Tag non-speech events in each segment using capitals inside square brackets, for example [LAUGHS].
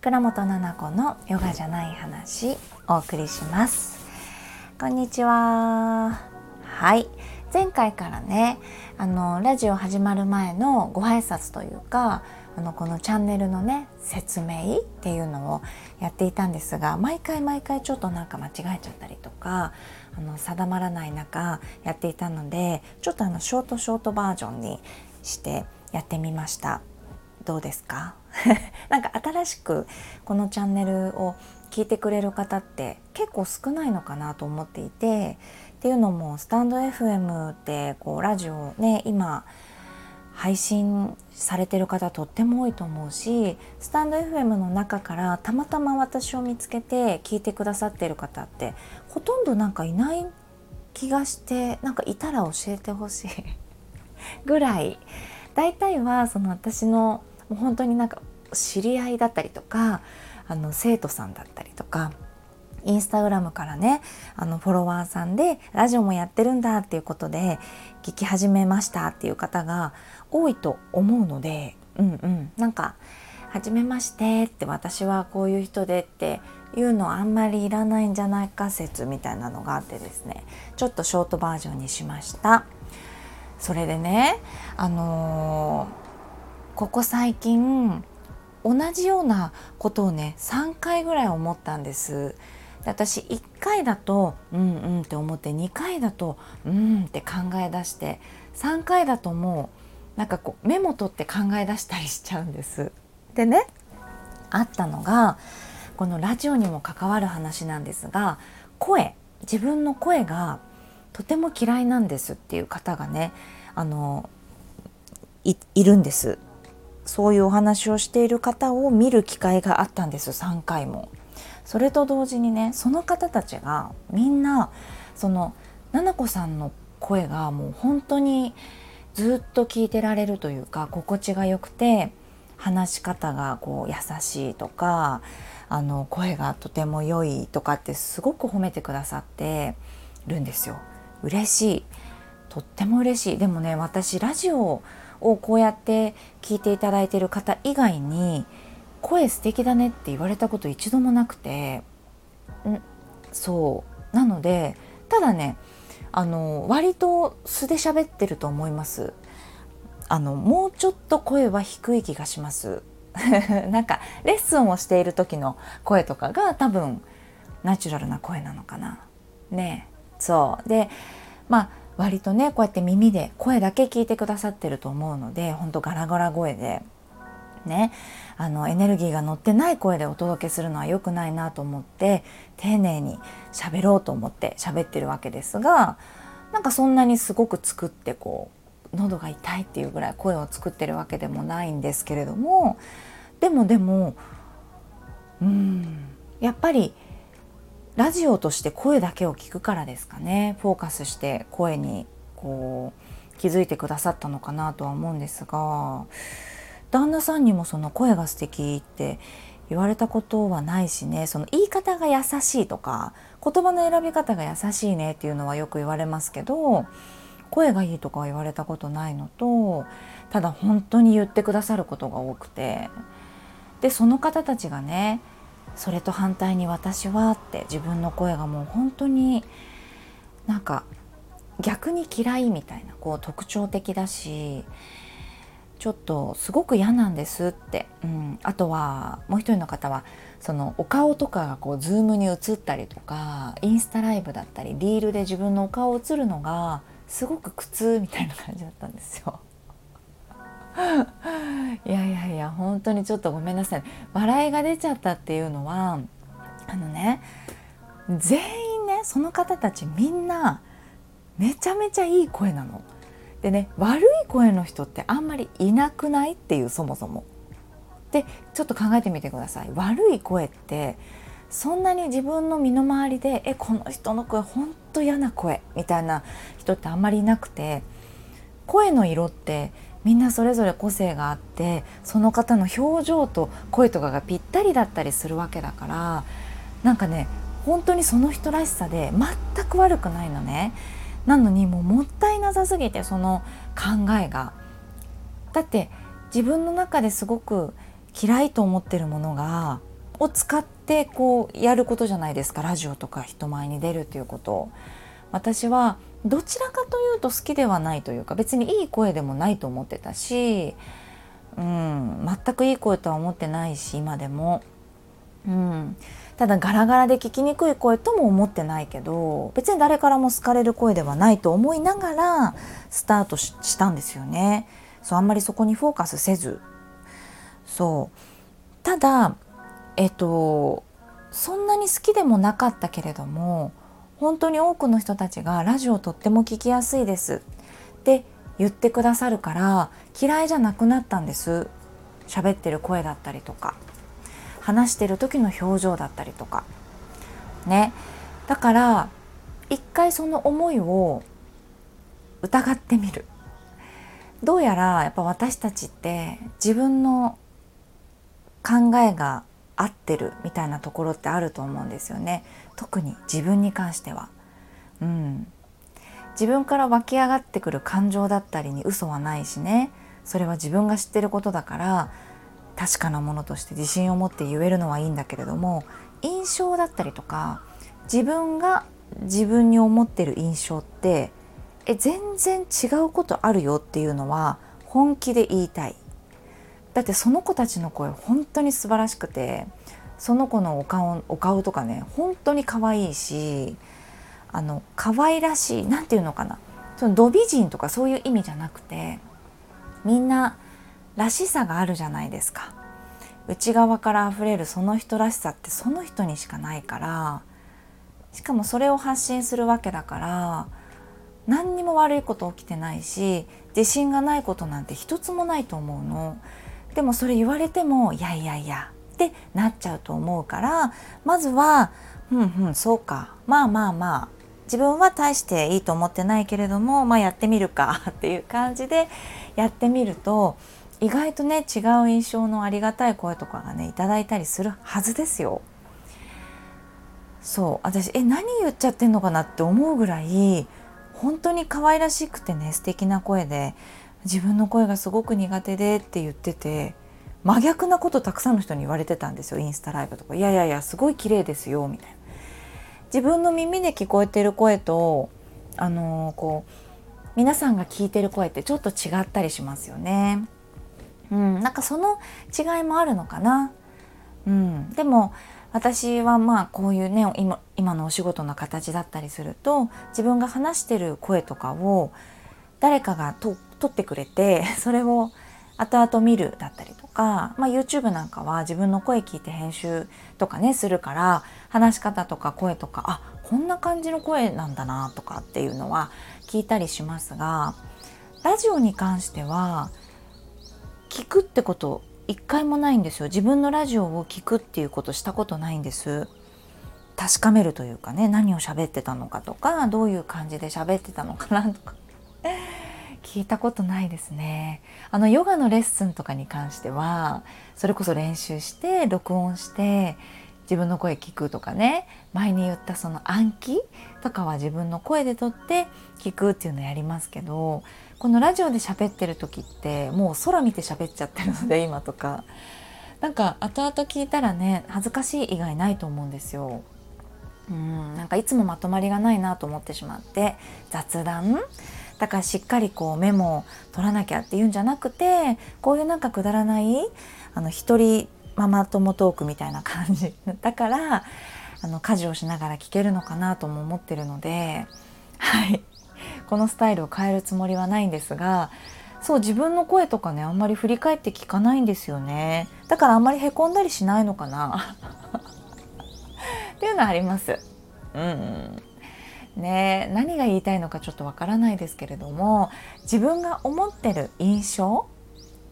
倉本々子のヨガじゃない話お送りします。こんにちは。はい。前回からねあのラジオ始まる前のご挨拶というかあのこのチャンネルのね説明っていうのをやっていたんですが毎回毎回ちょっとなんか間違えちゃったりとかあの定まらない中やっていたのでちょっとあのショートショートバージョンにしてやってみました。どうですか？[LAUGHS] なんか新しくこのチャンネルを聞いてくれる方って結構少ないのかなと思っていてっていうのもスタンド FM ってこうラジオね今配信されてる方とっても多いと思うしスタンド FM の中からたまたま私を見つけて聞いてくださってる方ってほとんどなんかいない気がしてなんかいたら教えてほしい [LAUGHS] ぐらい。大体はその私の本当になんか知り合いだったりとかあの生徒さんだったりとかインスタグラムからねあのフォロワーさんでラジオもやってるんだっていうことで聞き始めましたっていう方が多いと思うのでうんうん。なんか「はじめまして」って私はこういう人でっていうのあんまりいらないんじゃないか説みたいなのがあってですねちょっとショートバージョンにしました。それでねあのー、ここ最近同じようなことをね3回ぐらい思ったんです。私1回だとうんうんって思って2回だとうんって考え出して3回だともうなんかこうメモ取って考え出したりしちゃうんです。でねあったのがこのラジオにも関わる話なんですが声自分の声がとても嫌いなんですっていう方がねあのいるんですそういうお話をしている方を見る機会があったんです3回も。それと同時にねその方たちがみんなその奈々子さんの声がもう本当にずっと聞いてられるというか心地が良くて話し方がこう優しいとかあの声がとても良いとかってすごく褒めてくださってるんですよ。嬉しいとっても嬉しいでもね私ラジオをこうやって聞いていただいている方以外に声素敵だねって言われたこと一度もなくて。ん。そう。なのでただねあの割と素で喋ってると思います。あのもうちょっと声は低い気がします。[LAUGHS] なんかレッスンをしている時の声とかが多分ナチュラルな声なのかな。ね。そう。でまあ割とねこうやって耳で声だけ聞いてくださってると思うのでほんとガラガラ声で。ねあのエネルギーが乗ってない声でお届けするのは良くないなと思って丁寧に喋ろうと思って喋ってるわけですがなんかそんなにすごく作ってこう喉が痛いっていうぐらい声を作ってるわけでもないんですけれどもでもでもうんやっぱりラジオとして声だけを聞くからですかね。フォーカスして声にこう気づいてくださったのかなとは思うんですが旦那さんにもその声が素敵って言われたことはないしね。その言い方が優しいとか言葉の選び方が優しいねっていうのはよく言われますけど声がいいとかは言われたことないのとただ本当に言ってくださることが多くてでその方たちがねそれと反対に私はって自分の声がもう本当になんか逆に嫌いみたいなこう特徴的だしちょっとすごく嫌なんですって、うん、あとはもう一人の方はそのお顔とかがこうズームに映ったりとかインスタライブだったりリールで自分のお顔映るのがすごく苦痛みたいな感じだったんですよ。[LAUGHS] いやいやいや本当にちょっとごめんなさい笑いが出ちゃったっていうのはあのね全員ねその方たちみんなめちゃめちゃいい声なの。でね悪い声の人ってあんまりいなくないっていうそもそも。でちょっと考えてみてください悪い声ってそんなに自分の身の回りでえこの人の声ほんと嫌な声みたいな人ってあんまりいなくて声の色ってみんなそれぞれ個性があってその方の表情と声とかがぴったりだったりするわけだからなんかね本当にその人らしさで全く悪くないのね。なのにもうもったいなさすぎてその考えが。だって自分の中ですごく嫌いと思ってるものがを使ってこうやることじゃないですか。ラジオとか人前に出るっていうこと私はどちらかというと好きではないというか別にいい声でもないと思ってたし、うん、全くいい声とは思ってないし今でも、うん、ただガラガラで聞きにくい声とも思ってないけど別に誰からも好かれる声ではないと思いながらスタートしたんですよね。そうあんまりそこにフォーカスせず。そう。ただえっとそんなに好きでもなかったけれども本当に多くの人たちがラジオとっても聞きやすいです。って言ってくださるから嫌いじゃなくなったんです。喋ってる声だったりとか。話してる時の表情だったりとか。ね。だから一回その思いを疑ってみる。どうやらやっぱ私たちって自分の考えが合ってるみたいなところってあると思うんですよね。特に自分に関しては。うん、自分から湧き上がってくる感情だったりに嘘はないしね。それは自分が知ってることだから確かなものとして自信を持って言えるのはいいんだけれども印象だったりとか自分が自分に思ってる印象ってえ全然違うことあるよっていうのは本気で言いたい。だってその子たちの声本当に素晴らしくてその子のお顔お顔とかね本当に可愛いしあの可愛らしい何て言うのかなそのド美人とかそういう意味じゃなくてみんならしさがあるじゃないですか内側から溢れるその人らしさってその人にしかないからしかもそれを発信するわけだから何にも悪いこと起きてないし自信がないことなんて一つもないと思うの。でもそれ言われてもいやいやいやってなっちゃうと思うからまずはうんうんそうかまあまあまあ自分は大していいと思ってないけれどもまあやってみるかっていう感じでやってみると意外とね違う印象のありがたい声とかがねいただいたりするはずですよ。そう。私え何言っちゃってんのかなって思うぐらい本当に可愛らしくてね素敵な声で自分の声がすごく苦手でって言ってて真逆なことたくさんの人に言われてたんですよインスタライブとか。いやいやいやすごい綺麗ですよみたいな。自分の耳で聞こえてる声とあのー、こう皆さんが聞いてる声ってちょっと違ったりしますよね。うんなんかその違いもあるのかな。うんでも私はまあこういうね今今のお仕事の形だったりすると自分が話してる声とかを誰かがと撮ってくれて [LAUGHS] それを後々見るだったりとか、まあ、YouTube なんかは自分の声聞いて編集とかねするから話し方とか声とかあこんな感じの声なんだなとかっていうのは聞いたりしますがラジオに関しては聞くってこと一回もないんですよ。自分のラジオを聞くっていうことしたことないんです。確かめるというかね何を喋ってたのかとかどういう感じで喋ってたのかなとか。[LAUGHS] 聞いたことないですね。あのヨガのレッスンとかに関してはそれこそ練習して録音して自分の声聞くとかね。前に言ったその暗記とかは自分の声で撮って聞くっていうのやりますけどこのラジオで喋ってる時ってもう空見て喋っちゃってるので今とか。なんか後々聞いたらね恥ずかしい以外ないと思うんですよ。うんなんかいつもまとまりがないなと思ってしまって雑談？だからしっかりこうメモを取らなきゃっていうんじゃなくてこういうなんかくだらないあの一人ママ友トークみたいな感じ。[LAUGHS] だからあの家事をしながら聞けるのかなとも思ってるので、はい、このスタイルを変えるつもりはないんですがそう自分の声とかねあんまり振り返って聞かないんですよねだからあんまりへこんだりしないのかな [LAUGHS] っていうのはあります。うん、うんね何が言いたいのかちょっとわからないですけれども自分が思ってる印象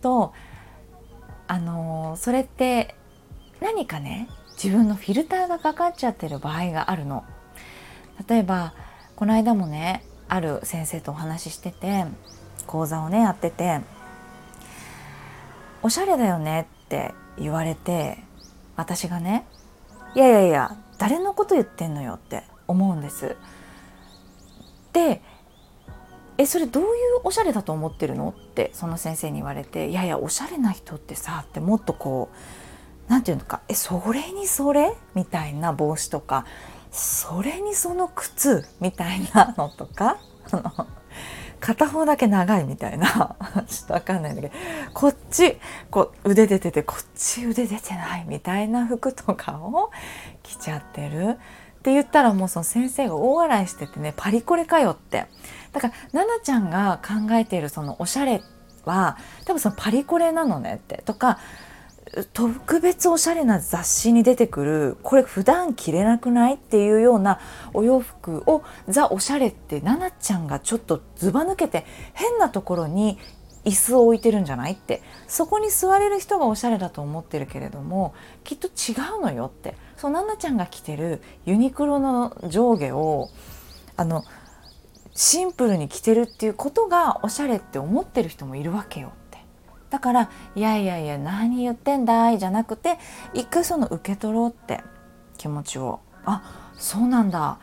とあのそれって何かね自分のフィルターがかかっちゃってる場合があるの。例えばこの間もねある先生とお話ししてて講座をねやってて「おしゃれだよね」って言われて私がね「いやいやいや誰のこと言ってんのよ」って思うんです。で「えそれどういうおしゃれだと思ってるの?」ってその先生に言われて「いやいやおしゃれな人ってさ」ってもっとこう何て言うのか「えそれにそれ?」みたいな帽子とか「それにその靴?」みたいなのとか [LAUGHS] あの片方だけ長いみたいな [LAUGHS] ちょっとわかんないんだけどこっちこう腕出ててこっち腕出てないみたいな服とかを [LAUGHS] 着ちゃってるって言ったらもうその先生が大笑いしててねパリコレかよってだから奈々ちゃんが考えているそのおしゃれは多分そのパリコレなのねってとか特別おしゃれな雑誌に出てくるこれ普段着れなくないっていうようなお洋服をザ・おしゃれって奈々ちゃんがちょっとずば抜けて変なところに椅子を置いてるんじゃないってそこに座れる人がおしゃれだと思ってるけれどもきっと違うのよって。そう奈々ちゃんが着てるユニクロの上下をあのシンプルに着てるっていうことがおしゃれって思ってる人もいるわけよ。だから「いやいやいや何言ってんだい」じゃなくて一回その受け取ろうって気持ちを。あそうなんだ。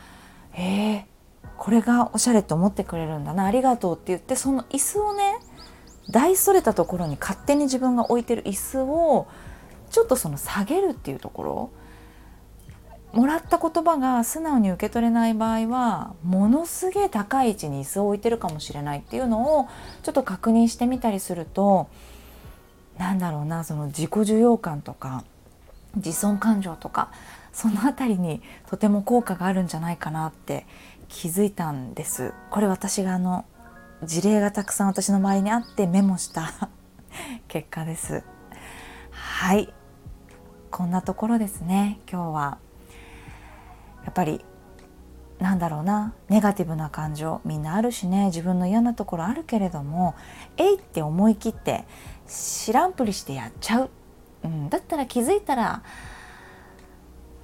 へえこれがおしゃれって思ってくれるんだな。ありがとうって言ってその椅子をね大それたところに勝手に自分が置いてる椅子をちょっとその下げるっていうところもらった言葉が素直に受け取れない場合はものすげえ高い位置に椅子を置いてるかもしれないっていうのをちょっと確認してみたりするとなんだろうなその自己需要感とか自尊感情とかその辺りにとても効果があるんじゃないかなって気づいたんです。これ私があの事例がたくさん私の周りにあってメモした [LAUGHS] 結果です。はい。こんなところですね今日は。やっぱりなんだろうなネガティブな感情みんなあるしね自分の嫌なところあるけれどもえいって思い切って知らんぷりしてやっちゃう、うん、だったら気づいたら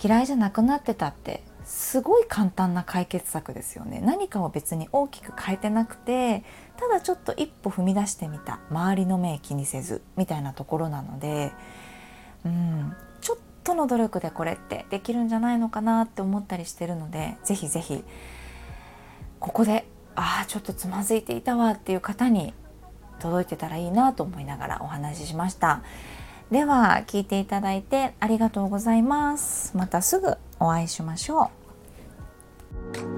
嫌いじゃなくなってたってすごい簡単な解決策ですよね。何かを別に大きく変えてなくてただちょっと一歩踏み出してみた周りの目気にせずみたいなところなので、うん、との努力でこれってできるんじゃないのかなって思ったりしてるので是非是非ここでああちょっとつまずいていたわっていう方に届いてたらいいなと思いながらお話ししました。では聞いていただいてありがとうございます。またすぐお会いしましょう。